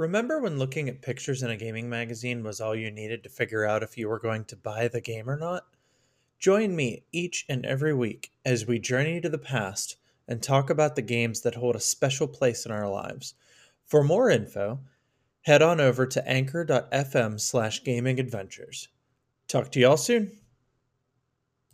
Remember when looking at pictures in a gaming magazine was all you needed to figure out if you were going to buy the game or not? Join me each and every week as we journey to the past and talk about the games that hold a special place in our lives. For more info, head on over to anchor.fm slash gaming adventures. Talk to y'all soon.